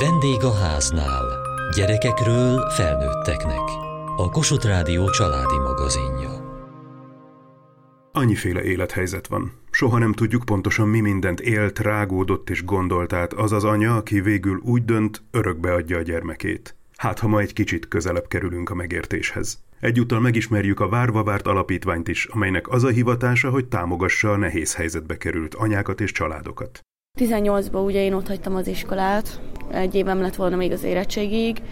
Vendég a háznál. Gyerekekről felnőtteknek. A Kossuth Rádió családi magazinja. Annyiféle élethelyzet van. Soha nem tudjuk pontosan mi mindent élt, rágódott és gondolt át az az anya, aki végül úgy dönt, örökbe adja a gyermekét. Hát, ha ma egy kicsit közelebb kerülünk a megértéshez. Egyúttal megismerjük a Várva Várt alapítványt is, amelynek az a hivatása, hogy támogassa a nehéz helyzetbe került anyákat és családokat. 18-ban ugye én ott hagytam az iskolát, egy évem lett volna még az érettségig,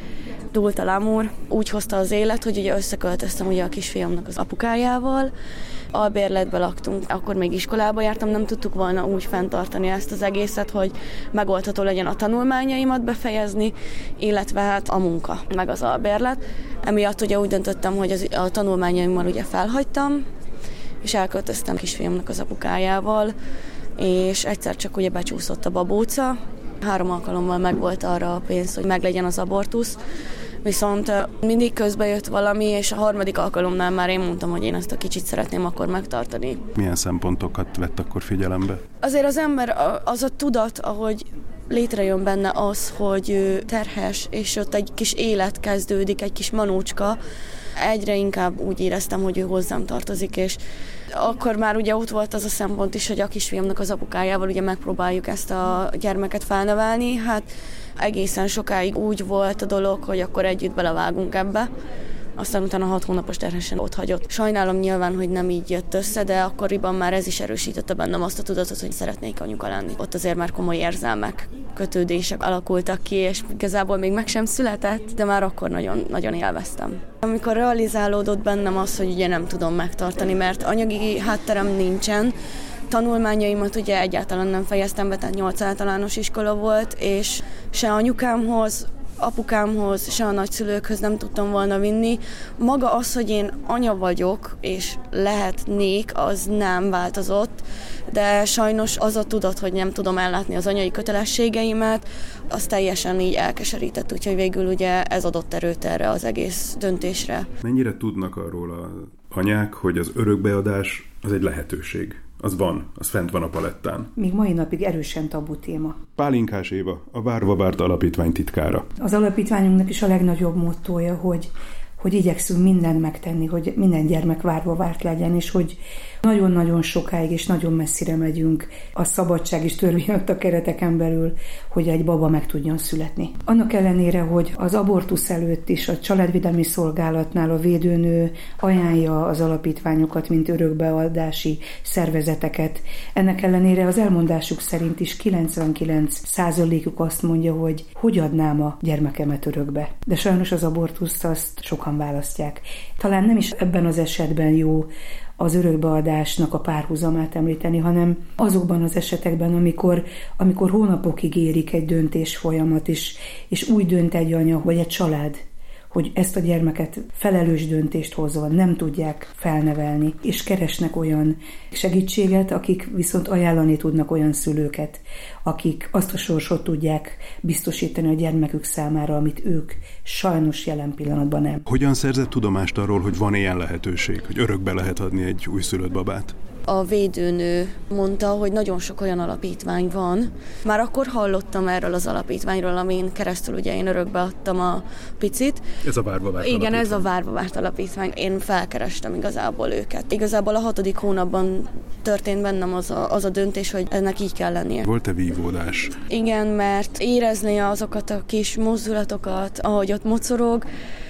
dúlt a lámúr, úgy hozta az élet, hogy ugye összeköltöztem ugye a kisfiamnak az apukájával, albérletbe laktunk, akkor még iskolába jártam, nem tudtuk volna úgy fenntartani ezt az egészet, hogy megoldható legyen a tanulmányaimat befejezni, illetve hát a munka, meg az albérlet. Emiatt ugye úgy döntöttem, hogy az, a tanulmányaimmal ugye felhagytam, és elköltöztem kisfiamnak az apukájával, és egyszer csak ugye becsúszott a babóca, három alkalommal megvolt arra a pénz, hogy meglegyen az abortusz, viszont mindig közbe jött valami, és a harmadik alkalomnál már én mondtam, hogy én ezt a kicsit szeretném akkor megtartani. Milyen szempontokat vett akkor figyelembe? Azért az ember, az a tudat, ahogy létrejön benne az, hogy terhes, és ott egy kis élet kezdődik, egy kis manócska, egyre inkább úgy éreztem, hogy ő hozzám tartozik, és akkor már ugye ott volt az a szempont is, hogy a kisfiamnak az apukájával ugye megpróbáljuk ezt a gyermeket felnevelni, hát egészen sokáig úgy volt a dolog, hogy akkor együtt belevágunk ebbe aztán utána hat hónapos terhesen ott hagyott. Sajnálom nyilván, hogy nem így jött össze, de akkoriban már ez is erősítette bennem azt a tudatot, hogy szeretnék anyuka lenni. Ott azért már komoly érzelmek, kötődések alakultak ki, és igazából még meg sem született, de már akkor nagyon, nagyon élveztem. Amikor realizálódott bennem az, hogy ugye nem tudom megtartani, mert anyagi hátterem nincsen, tanulmányaimat ugye egyáltalán nem fejeztem be, tehát 8 általános iskola volt, és se anyukámhoz, apukámhoz, se a nagyszülőkhöz nem tudtam volna vinni. Maga az, hogy én anya vagyok, és lehetnék, az nem változott, de sajnos az a tudat, hogy nem tudom ellátni az anyai kötelességeimet, az teljesen így elkeserített, úgyhogy végül ugye ez adott erőt erre az egész döntésre. Mennyire tudnak arról a anyák, hogy az örökbeadás az egy lehetőség? Az van, az fent van a palettán. Még mai napig erősen tabu téma. Pálinkás Éva, a Várva Várt Alapítvány titkára. Az alapítványunknak is a legnagyobb mottója, hogy hogy igyekszünk mindent megtenni, hogy minden gyermek várva várt legyen, és hogy nagyon-nagyon sokáig és nagyon messzire megyünk a szabadság és törvény a kereteken belül, hogy egy baba meg tudjon születni. Annak ellenére, hogy az abortusz előtt is a családvédelmi szolgálatnál a védőnő ajánlja az alapítványokat, mint örökbeadási szervezeteket. Ennek ellenére az elmondásuk szerint is 99 százalékuk azt mondja, hogy hogy adnám a gyermekemet örökbe. De sajnos az abortuszt azt sokan választják. Talán nem is ebben az esetben jó az örökbeadásnak a párhuzamát említeni, hanem azokban az esetekben, amikor, amikor hónapokig érik egy döntés folyamat, és, és úgy dönt egy anya, vagy egy család, hogy ezt a gyermeket felelős döntést hozva nem tudják felnevelni, és keresnek olyan segítséget, akik viszont ajánlani tudnak olyan szülőket, akik azt a sorsot tudják biztosítani a gyermekük számára, amit ők sajnos jelen pillanatban nem. Hogyan szerzett tudomást arról, hogy van ilyen lehetőség, hogy örökbe lehet adni egy újszülött babát? A védőnő mondta, hogy nagyon sok olyan alapítvány van. Már akkor hallottam erről az alapítványról, amin keresztül ugye én örökbe adtam a picit. Ez a Várva Várt Igen, alapítvány. ez a Várva Várt alapítvány. Én felkerestem igazából őket. Igazából a hatodik hónapban történt bennem az a, az a döntés, hogy ennek így kell lennie. Volt-e vívódás? Igen, mert érezni azokat a kis mozdulatokat, ahogy ott mocorog,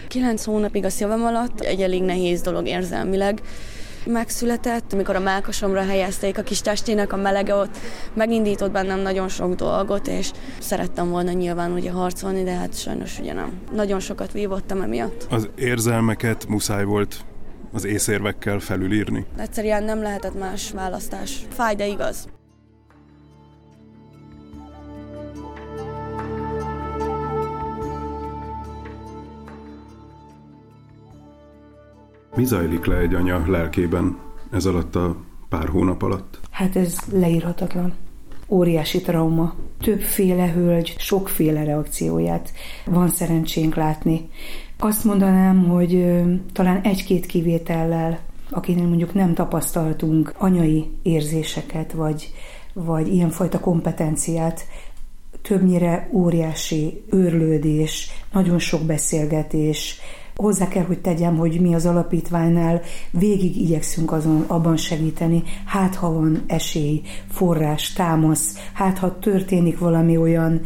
kilenc hónapig a szívem alatt egy elég nehéz dolog érzelmileg, megszületett, amikor a melkasomra helyezték a kis testének a melege ott, megindított bennem nagyon sok dolgot, és szerettem volna nyilván ugye harcolni, de hát sajnos ugye nem. Nagyon sokat vívottam emiatt. Az érzelmeket muszáj volt az észérvekkel felülírni? Egyszerűen nem lehetett más választás. Fáj, de igaz. Mi zajlik le egy anya lelkében ez alatt a pár hónap alatt? Hát ez leírhatatlan. Óriási trauma. Többféle hölgy, sokféle reakcióját van szerencsénk látni. Azt mondanám, hogy talán egy-két kivétellel, akinek mondjuk nem tapasztaltunk anyai érzéseket, vagy, vagy ilyenfajta kompetenciát, többnyire óriási őrlődés, nagyon sok beszélgetés, Hozzá kell, hogy tegyem, hogy mi az alapítványnál végig igyekszünk azon abban segíteni, hát ha van esély, forrás, támasz, hát ha történik valami olyan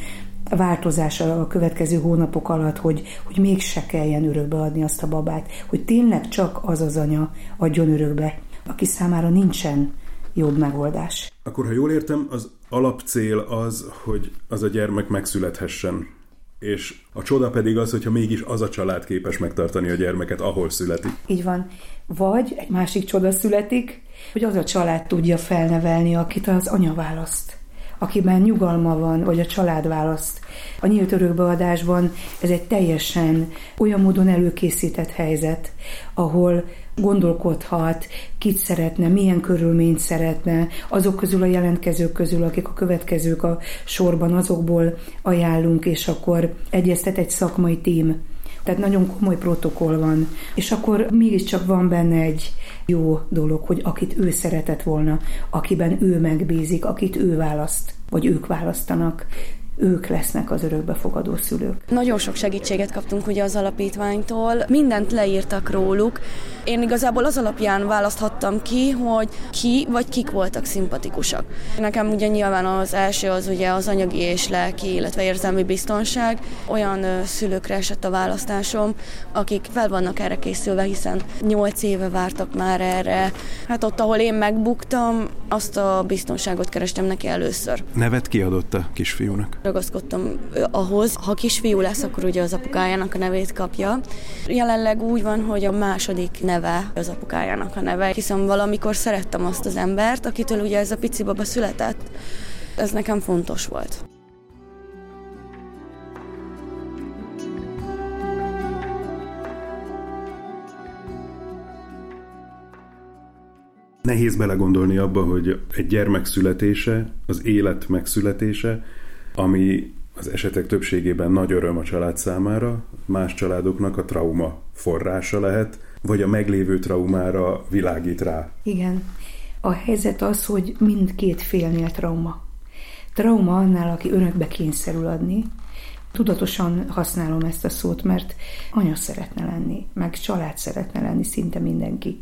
változás a következő hónapok alatt, hogy, hogy mégse kelljen örökbe adni azt a babát, hogy tényleg csak az az anya adjon örökbe, aki számára nincsen jobb megoldás. Akkor, ha jól értem, az alapcél az, hogy az a gyermek megszülethessen. És a csoda pedig az, hogyha mégis az a család képes megtartani a gyermeket, ahol születik. Így van. Vagy egy másik csoda születik, hogy az a család tudja felnevelni, akit az anya választ akiben nyugalma van, vagy a család választ. A nyílt örökbeadásban ez egy teljesen olyan módon előkészített helyzet, ahol gondolkodhat, kit szeretne, milyen körülményt szeretne, azok közül a jelentkezők közül, akik a következők a sorban, azokból ajánlunk, és akkor egyeztet egy szakmai tím. Tehát nagyon komoly protokoll van. És akkor mégiscsak van benne egy jó dolog, hogy akit ő szeretett volna, akiben ő megbízik, akit ő választ, vagy ők választanak, ők lesznek az örökbefogadó szülők. Nagyon sok segítséget kaptunk ugye az alapítványtól, mindent leírtak róluk. Én igazából az alapján választhattam ki, hogy ki vagy kik voltak szimpatikusak. Nekem ugye nyilván az első az ugye az anyagi és lelki, illetve érzelmi biztonság. Olyan szülőkre esett a választásom, akik fel vannak erre készülve, hiszen 8 éve vártak már erre. Hát ott, ahol én megbuktam, azt a biztonságot kerestem neki először. Nevet kiadott a kisfiúnak? Ragaszkodtam ahhoz, ha kisfiú lesz, akkor ugye az apukájának a nevét kapja. Jelenleg úgy van, hogy a második neve az apukájának a neve, hiszen valamikor szerettem azt az embert, akitől ugye ez a pici baba született. Ez nekem fontos volt. Nehéz belegondolni abba, hogy egy gyermek születése, az élet megszületése, ami az esetek többségében nagy öröm a család számára, más családoknak a trauma forrása lehet, vagy a meglévő traumára világít rá. Igen. A helyzet az, hogy mindkét félnél trauma. Trauma annál, aki örökbe kényszerül adni, Tudatosan használom ezt a szót, mert anya szeretne lenni, meg család szeretne lenni szinte mindenki.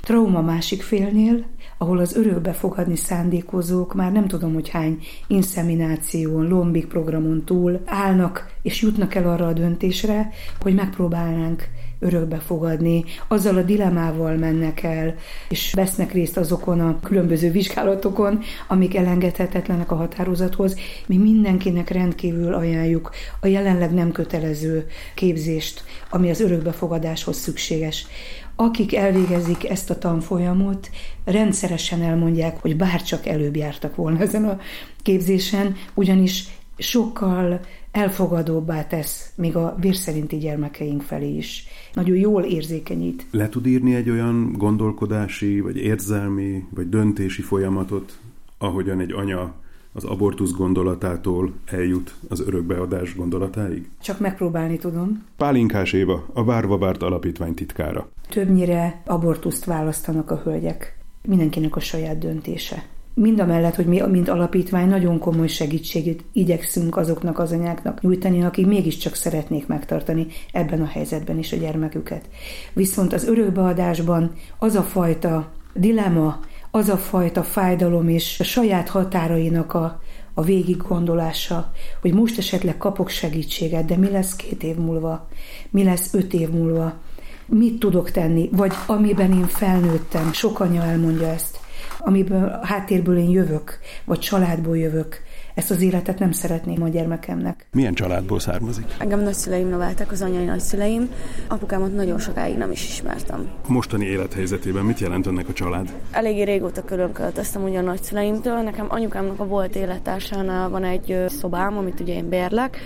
Trauma másik félnél, ahol az örökbe fogadni szándékozók már nem tudom, hogy hány inszemináción, lombik programon túl állnak és jutnak el arra a döntésre, hogy megpróbálnánk örökbe fogadni, azzal a dilemával mennek el, és vesznek részt azokon a különböző vizsgálatokon, amik elengedhetetlenek a határozathoz. Mi mindenkinek rendkívül ajánljuk a jelenleg nem kötelező képzést, ami az örökbefogadáshoz szükséges akik elvégezik ezt a tanfolyamot, rendszeresen elmondják, hogy bárcsak előbb jártak volna ezen a képzésen, ugyanis sokkal elfogadóbbá tesz még a vérszerinti gyermekeink felé is. Nagyon jól érzékenyít. Le tud írni egy olyan gondolkodási, vagy érzelmi, vagy döntési folyamatot, ahogyan egy anya az abortusz gondolatától eljut az örökbeadás gondolatáig? Csak megpróbálni tudom. Pálinkás Éva, a Várva Várt Alapítvány titkára. Többnyire abortuszt választanak a hölgyek. Mindenkinek a saját döntése. Mind a mellett, hogy mi, mint alapítvány, nagyon komoly segítséget igyekszünk azoknak az anyáknak nyújtani, akik mégiscsak szeretnék megtartani ebben a helyzetben is a gyermeküket. Viszont az örökbeadásban az a fajta dilema, az a fajta fájdalom és a saját határainak a, a végig gondolása, hogy most esetleg kapok segítséget, de mi lesz két év múlva, mi lesz öt év múlva, mit tudok tenni, vagy amiben én felnőttem, sok anya elmondja ezt, amiből háttérből én jövök, vagy családból jövök, ezt az életet nem szeretném a gyermekemnek. Milyen családból származik? Engem nagyszüleim neveltek, az anyai nagyszüleim. Apukámat nagyon sokáig nem is ismertem. Mostani élethelyzetében mit jelent ennek a család? Eléggé régóta külön költöztem ugye a nagyszüleimtől. Nekem anyukámnak a volt élettársánál van egy szobám, amit ugye én bérlek,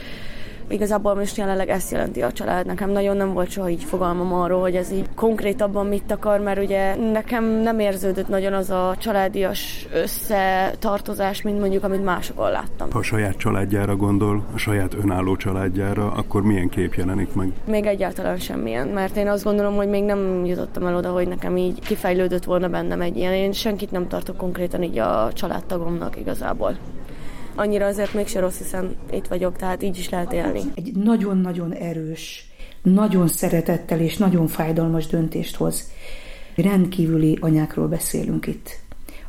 Igazából most jelenleg ezt jelenti a család. Nekem nagyon nem volt soha így fogalmam arról, hogy ez így konkrétabban mit akar, mert ugye nekem nem érződött nagyon az a családias összetartozás, mint mondjuk, amit másokon láttam. Ha a saját családjára gondol, a saját önálló családjára, akkor milyen kép jelenik meg? Még egyáltalán semmilyen, mert én azt gondolom, hogy még nem jutottam el oda, hogy nekem így kifejlődött volna bennem egy ilyen. Én senkit nem tartok konkrétan így a családtagomnak igazából. Annyira azért mégse rossz, hiszen itt vagyok, tehát így is lehet élni. Egy nagyon-nagyon erős, nagyon szeretettel és nagyon fájdalmas döntést hoz. Rendkívüli anyákról beszélünk itt.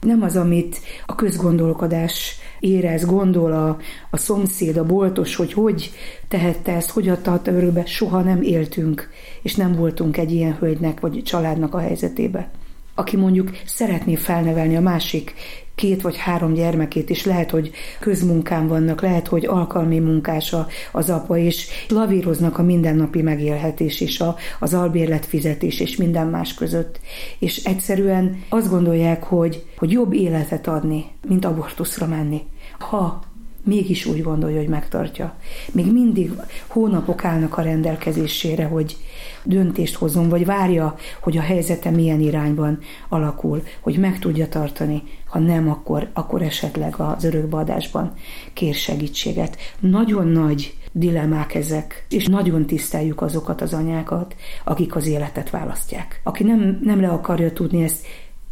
Nem az, amit a közgondolkodás érez, gondol a, a szomszéd, a boltos, hogy hogy tehette ezt, hogy adta örökbe, soha nem éltünk, és nem voltunk egy ilyen hölgynek vagy családnak a helyzetébe. Aki mondjuk szeretné felnevelni a másik két vagy három gyermekét is, lehet, hogy közmunkán vannak, lehet, hogy alkalmi munkása az apa, és lavíroznak a mindennapi megélhetés és a, az albérlet fizetés és minden más között. És egyszerűen azt gondolják, hogy, hogy jobb életet adni, mint abortuszra menni. Ha mégis úgy gondolja, hogy megtartja. Még mindig hónapok állnak a rendelkezésére, hogy döntést hozzon, vagy várja, hogy a helyzete milyen irányban alakul, hogy meg tudja tartani, ha nem, akkor, akkor esetleg az örökbeadásban kér segítséget. Nagyon nagy dilemmák ezek, és nagyon tiszteljük azokat az anyákat, akik az életet választják. Aki nem, nem le akarja tudni ezt,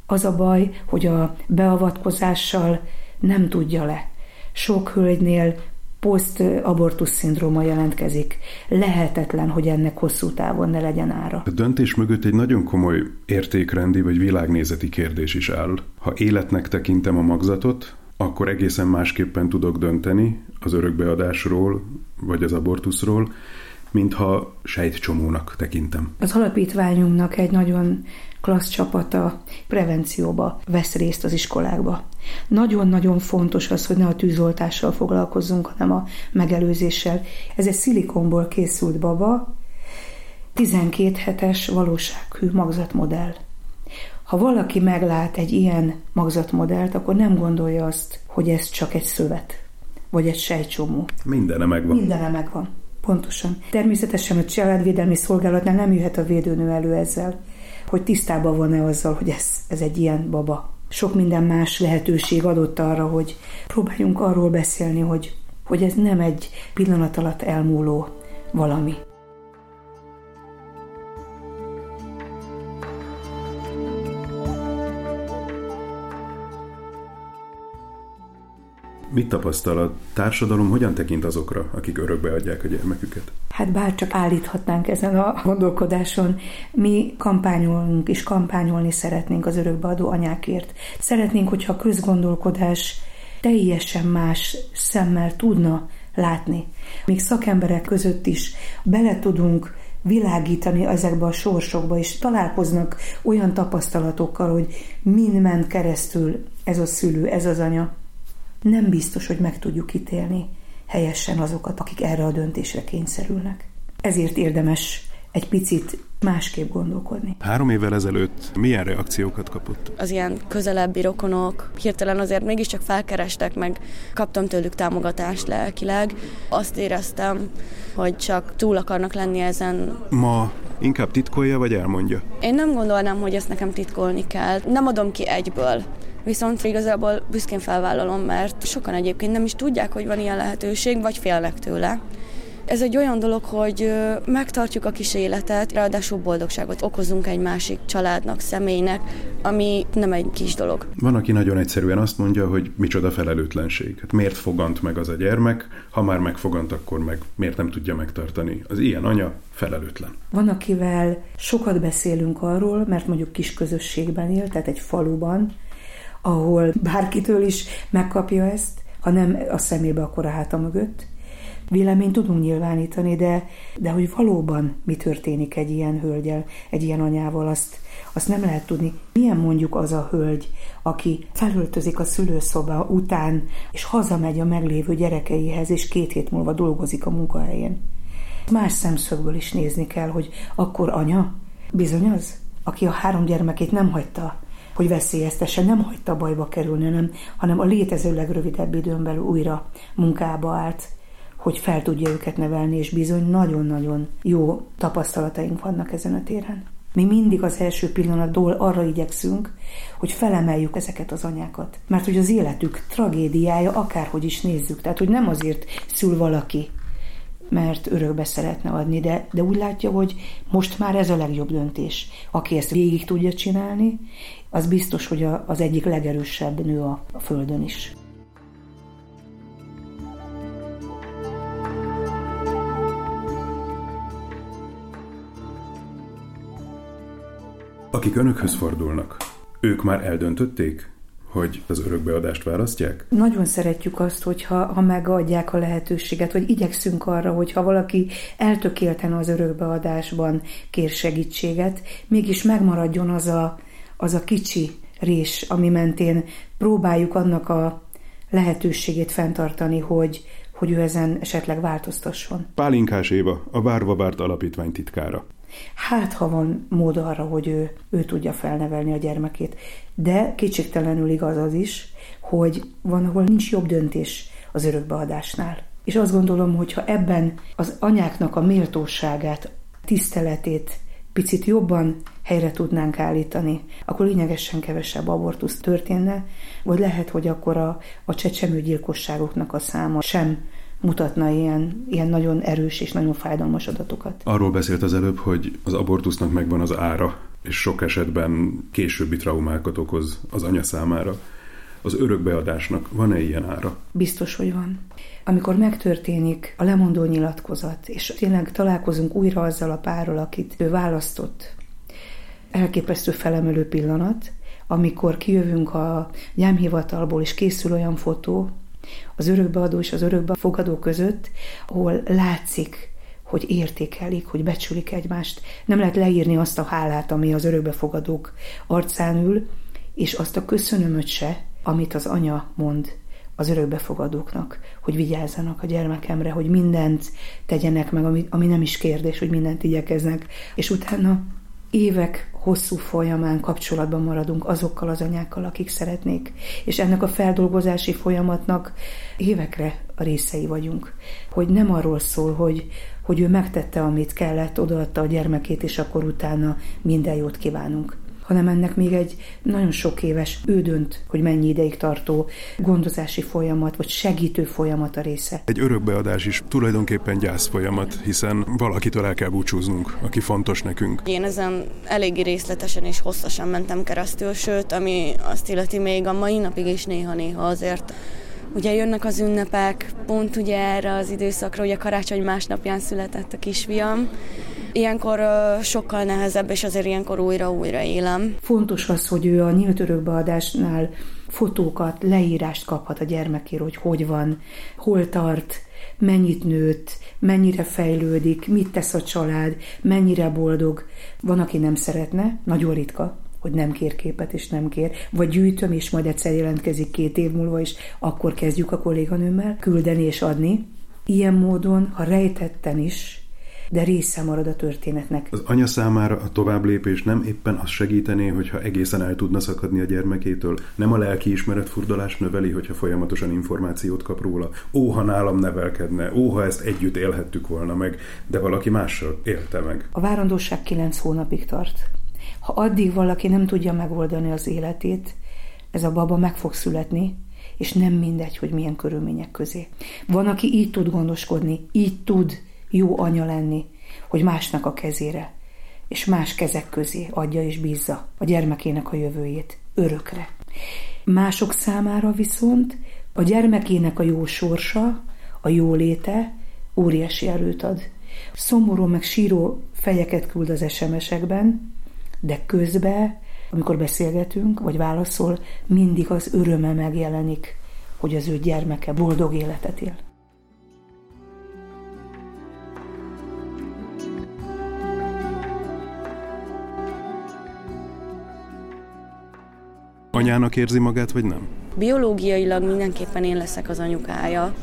az a baj, hogy a beavatkozással nem tudja le sok hölgynél poszt-abortusz szindróma jelentkezik. Lehetetlen, hogy ennek hosszú távon ne legyen ára. A döntés mögött egy nagyon komoly értékrendi vagy világnézeti kérdés is áll. Ha életnek tekintem a magzatot, akkor egészen másképpen tudok dönteni az örökbeadásról vagy az abortuszról, mintha sejtcsomónak tekintem. Az alapítványunknak egy nagyon klassz csapata prevencióba vesz részt az iskolákba. Nagyon-nagyon fontos az, hogy ne a tűzoltással foglalkozzunk, hanem a megelőzéssel. Ez egy szilikonból készült baba, 12 hetes valósághű magzatmodell. Ha valaki meglát egy ilyen magzatmodellt, akkor nem gondolja azt, hogy ez csak egy szövet, vagy egy sejtsomó. Mindene megvan. Mindene megvan. Pontosan. Természetesen a családvédelmi szolgálatnál nem jöhet a védőnő elő ezzel, hogy tisztában van-e azzal, hogy ez, ez egy ilyen baba. Sok minden más lehetőség adott arra, hogy próbáljunk arról beszélni, hogy, hogy ez nem egy pillanat alatt elmúló valami. Mit tapasztal a társadalom, hogyan tekint azokra, akik örökbe adják a gyermeküket? Hát bár csak állíthatnánk ezen a gondolkodáson, mi kampányolunk és kampányolni szeretnénk az örökbeadó anyákért. Szeretnénk, hogyha a közgondolkodás teljesen más szemmel tudna látni. Még szakemberek között is bele tudunk világítani ezekbe a sorsokba, és találkoznak olyan tapasztalatokkal, hogy mind ment keresztül ez a szülő, ez az anya nem biztos, hogy meg tudjuk ítélni helyesen azokat, akik erre a döntésre kényszerülnek. Ezért érdemes egy picit másképp gondolkodni. Három évvel ezelőtt milyen reakciókat kapott? Az ilyen közelebbi rokonok hirtelen azért mégiscsak felkerestek, meg kaptam tőlük támogatást lelkileg. Azt éreztem, hogy csak túl akarnak lenni ezen. Ma inkább titkolja, vagy elmondja? Én nem gondolnám, hogy ezt nekem titkolni kell. Nem adom ki egyből. Viszont igazából büszkén felvállalom, mert sokan egyébként nem is tudják, hogy van ilyen lehetőség, vagy félnek tőle. Ez egy olyan dolog, hogy megtartjuk a kis életet, ráadásul boldogságot okozunk egy másik családnak, személynek, ami nem egy kis dolog. Van, aki nagyon egyszerűen azt mondja, hogy micsoda felelőtlenség. Hát miért fogant meg az a gyermek, ha már megfogant, akkor meg miért nem tudja megtartani. Az ilyen anya felelőtlen. Van, akivel sokat beszélünk arról, mert mondjuk kis közösségben él, tehát egy faluban, ahol bárkitől is megkapja ezt, ha nem a szemébe, akkor a háta mögött. Véleményt tudunk nyilvánítani, de, de hogy valóban mi történik egy ilyen hölgyel, egy ilyen anyával, azt, azt nem lehet tudni. Milyen mondjuk az a hölgy, aki felöltözik a szülőszoba után, és hazamegy a meglévő gyerekeihez, és két hét múlva dolgozik a munkahelyén. Más szemszögből is nézni kell, hogy akkor anya, bizony az, aki a három gyermekét nem hagyta hogy veszélyeztesse, nem hagyta bajba kerülni, hanem, hanem a létező legrövidebb időn belül újra munkába állt, hogy fel tudja őket nevelni, és bizony nagyon-nagyon jó tapasztalataink vannak ezen a téren. Mi mindig az első pillanatból arra igyekszünk, hogy felemeljük ezeket az anyákat. Mert hogy az életük tragédiája, akárhogy is nézzük, tehát hogy nem azért szül valaki, mert örökbe szeretne adni, de, de úgy látja, hogy most már ez a legjobb döntés. Aki ezt végig tudja csinálni, az biztos, hogy a, az egyik legerősebb nő a, a Földön is. Akik önökhöz fordulnak, ők már eldöntötték, hogy az örökbeadást választják? Nagyon szeretjük azt, hogyha ha megadják a lehetőséget, hogy igyekszünk arra, hogy ha valaki eltökélten az örökbeadásban kér segítséget, mégis megmaradjon az a, az a kicsi rés, ami mentén próbáljuk annak a lehetőségét fenntartani, hogy, hogy ő ezen esetleg változtasson. Pálinkás Éva, a Várva Várt Alapítvány titkára. Hát, ha van mód arra, hogy ő, ő tudja felnevelni a gyermekét. De kétségtelenül igaz az is, hogy van, ahol nincs jobb döntés az örökbeadásnál. És azt gondolom, hogy ha ebben az anyáknak a méltóságát, tiszteletét picit jobban helyre tudnánk állítani, akkor lényegesen kevesebb abortusz történne, vagy lehet, hogy akkor a, a csecsemőgyilkosságoknak a száma sem mutatna ilyen, ilyen nagyon erős és nagyon fájdalmas adatokat. Arról beszélt az előbb, hogy az abortusznak megvan az ára, és sok esetben későbbi traumákat okoz az anya számára. Az örökbeadásnak van-e ilyen ára? Biztos, hogy van. Amikor megtörténik a lemondó nyilatkozat, és tényleg találkozunk újra azzal a párral, akit ő választott, elképesztő felemelő pillanat, amikor kijövünk a gyámhivatalból, és készül olyan fotó, az örökbeadó és az örökbefogadó között, ahol látszik, hogy értékelik, hogy becsülik egymást. Nem lehet leírni azt a hálát, ami az örökbefogadók arcán ül, és azt a köszönömöt se, amit az anya mond az örökbefogadóknak, hogy vigyázzanak a gyermekemre, hogy mindent tegyenek meg, ami, ami nem is kérdés, hogy mindent igyekeznek. És utána évek hosszú folyamán kapcsolatban maradunk azokkal az anyákkal, akik szeretnék. És ennek a feldolgozási folyamatnak évekre a részei vagyunk. Hogy nem arról szól, hogy, hogy ő megtette, amit kellett, odaadta a gyermekét, és akkor utána minden jót kívánunk hanem ennek még egy nagyon sok éves, ő dönt, hogy mennyi ideig tartó gondozási folyamat, vagy segítő folyamat a része. Egy örökbeadás is tulajdonképpen gyász folyamat, hiszen valakitől el kell búcsúznunk, aki fontos nekünk. Én ezen eléggé részletesen és hosszasan mentem keresztül, sőt, ami azt illeti még a mai napig is néha-néha azért Ugye jönnek az ünnepek, pont ugye erre az időszakra, ugye karácsony másnapján született a kisfiam, Ilyenkor sokkal nehezebb, és azért ilyenkor újra-újra élem. Fontos az, hogy ő a nyílt örökbeadásnál fotókat, leírást kaphat a gyermekéről, hogy hogy van, hol tart, mennyit nőtt, mennyire fejlődik, mit tesz a család, mennyire boldog. Van, aki nem szeretne, nagyon ritka, hogy nem kér képet, és nem kér, vagy gyűjtöm, és majd egyszer jelentkezik két év múlva, és akkor kezdjük a kolléganőmmel küldeni és adni. Ilyen módon, ha rejtetten is, de része marad a történetnek. Az anya számára a tovább lépés nem éppen az segítené, hogyha egészen el tudna szakadni a gyermekétől, nem a lelki furdalás növeli, hogyha folyamatosan információt kap róla. Ó, ha nálam nevelkedne, ó, ha ezt együtt élhettük volna meg, de valaki mással élte meg. A várandóság kilenc hónapig tart. Ha addig valaki nem tudja megoldani az életét, ez a baba meg fog születni, és nem mindegy, hogy milyen körülmények közé. Van, aki így tud gondoskodni, így tud jó anya lenni, hogy másnak a kezére és más kezek közé adja és bízza a gyermekének a jövőjét örökre. Mások számára viszont a gyermekének a jó sorsa, a jó léte óriási erőt ad. Szomorú meg síró fejeket küld az SMS-ekben, de közben, amikor beszélgetünk, vagy válaszol, mindig az öröme megjelenik, hogy az ő gyermeke boldog életet él. Anyának érzi magát, vagy nem? Biológiailag mindenképpen én leszek az anyukája.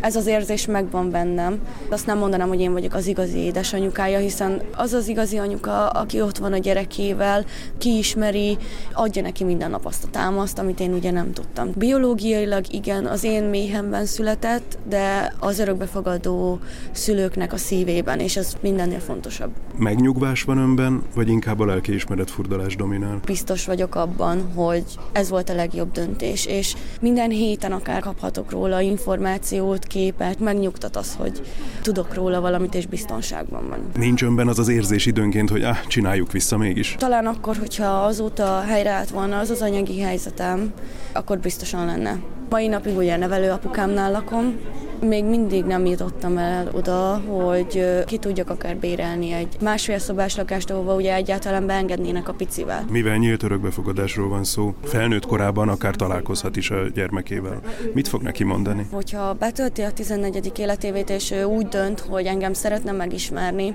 Ez az érzés megvan bennem. Azt nem mondanám, hogy én vagyok az igazi édesanyukája, hiszen az az igazi anyuka, aki ott van a gyerekével, kiismeri, adja neki minden nap azt a támaszt, amit én ugye nem tudtam. Biológiailag igen, az én méhemben született, de az örökbefogadó szülőknek a szívében, és ez mindennél fontosabb. Megnyugvás van önben, vagy inkább a lelkiismeret furdalás dominál? Biztos vagyok abban, hogy ez volt a legjobb döntés, és minden héten akár kaphatok róla információt, képet, megnyugtat az, hogy tudok róla valamit, és biztonságban van. Nincs önben az az érzés időnként, hogy ah, csináljuk vissza mégis? Talán akkor, hogyha azóta helyreállt volna az az anyagi helyzetem, akkor biztosan lenne. Mai napig ugye nevelő apukámnál lakom, Még mindig nem jutottam el oda, hogy ki tudjak akár bérelni egy másfél szobás lakást, ahova ugye egyáltalán beengednének a picivel. Mivel nyílt örökbefogadásról van szó, felnőtt korában akár találkozhat is a gyermekével. Mit fog neki mondani? Hogyha betölti a 14. életévét, és ő úgy dönt, hogy engem szeretne megismerni,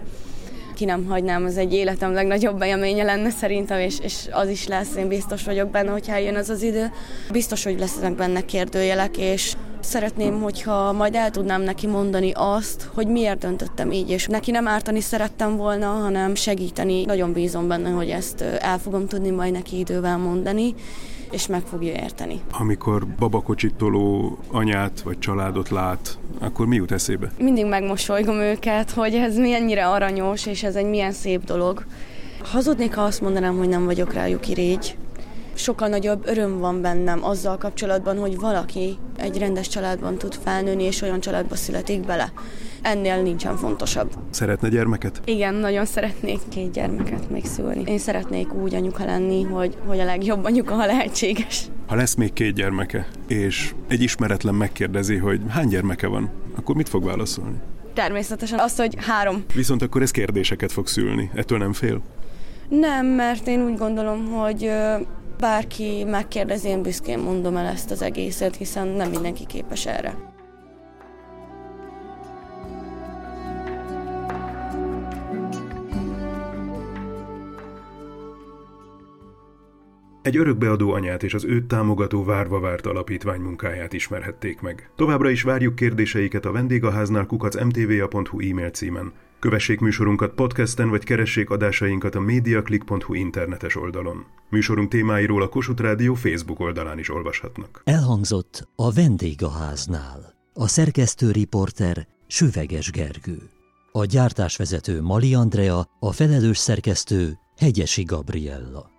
ki nem hagynám, az egy életem legnagyobb élménye lenne szerintem, és, és az is lesz, én biztos vagyok benne, hogy eljön az az idő. Biztos, hogy lesznek benne kérdőjelek, és szeretném, hogyha majd el tudnám neki mondani azt, hogy miért döntöttem így, és neki nem ártani szerettem volna, hanem segíteni. Nagyon bízom benne, hogy ezt el fogom tudni majd neki idővel mondani, és meg fogja érteni. Amikor babakocsit toló anyát vagy családot lát, akkor mi jut eszébe? Mindig megmosolygom őket, hogy ez milyennyire aranyos, és ez egy milyen szép dolog. Hazudnék, ha azt mondanám, hogy nem vagyok rájuk irégy. Sokkal nagyobb öröm van bennem azzal kapcsolatban, hogy valaki egy rendes családban tud felnőni, és olyan családba születik bele. Ennél nincsen fontosabb. Szeretne gyermeket? Igen, nagyon szeretnék két gyermeket még szülni. Én szeretnék úgy anyuka lenni, hogy, hogy a legjobb anyuka, ha lehetséges. Ha lesz még két gyermeke, és egy ismeretlen megkérdezi, hogy hány gyermeke van, akkor mit fog válaszolni? Természetesen azt, hogy három. Viszont akkor ez kérdéseket fog szülni. Ettől nem fél? Nem, mert én úgy gondolom, hogy bárki megkérdezi, én büszkén mondom el ezt az egészet, hiszen nem mindenki képes erre. Egy örökbeadó anyát és az őt támogató várva várt alapítvány munkáját ismerhették meg. Továbbra is várjuk kérdéseiket a vendégháznál kukacmtva.hu e-mail címen. Kövessék műsorunkat podcasten, vagy keressék adásainkat a mediaclick.hu internetes oldalon. Műsorunk témáiról a Kossuth Rádió Facebook oldalán is olvashatnak. Elhangzott a vendégháznál. A szerkesztő riporter Süveges Gergő. A gyártásvezető Mali Andrea, a felelős szerkesztő Hegyesi Gabriella.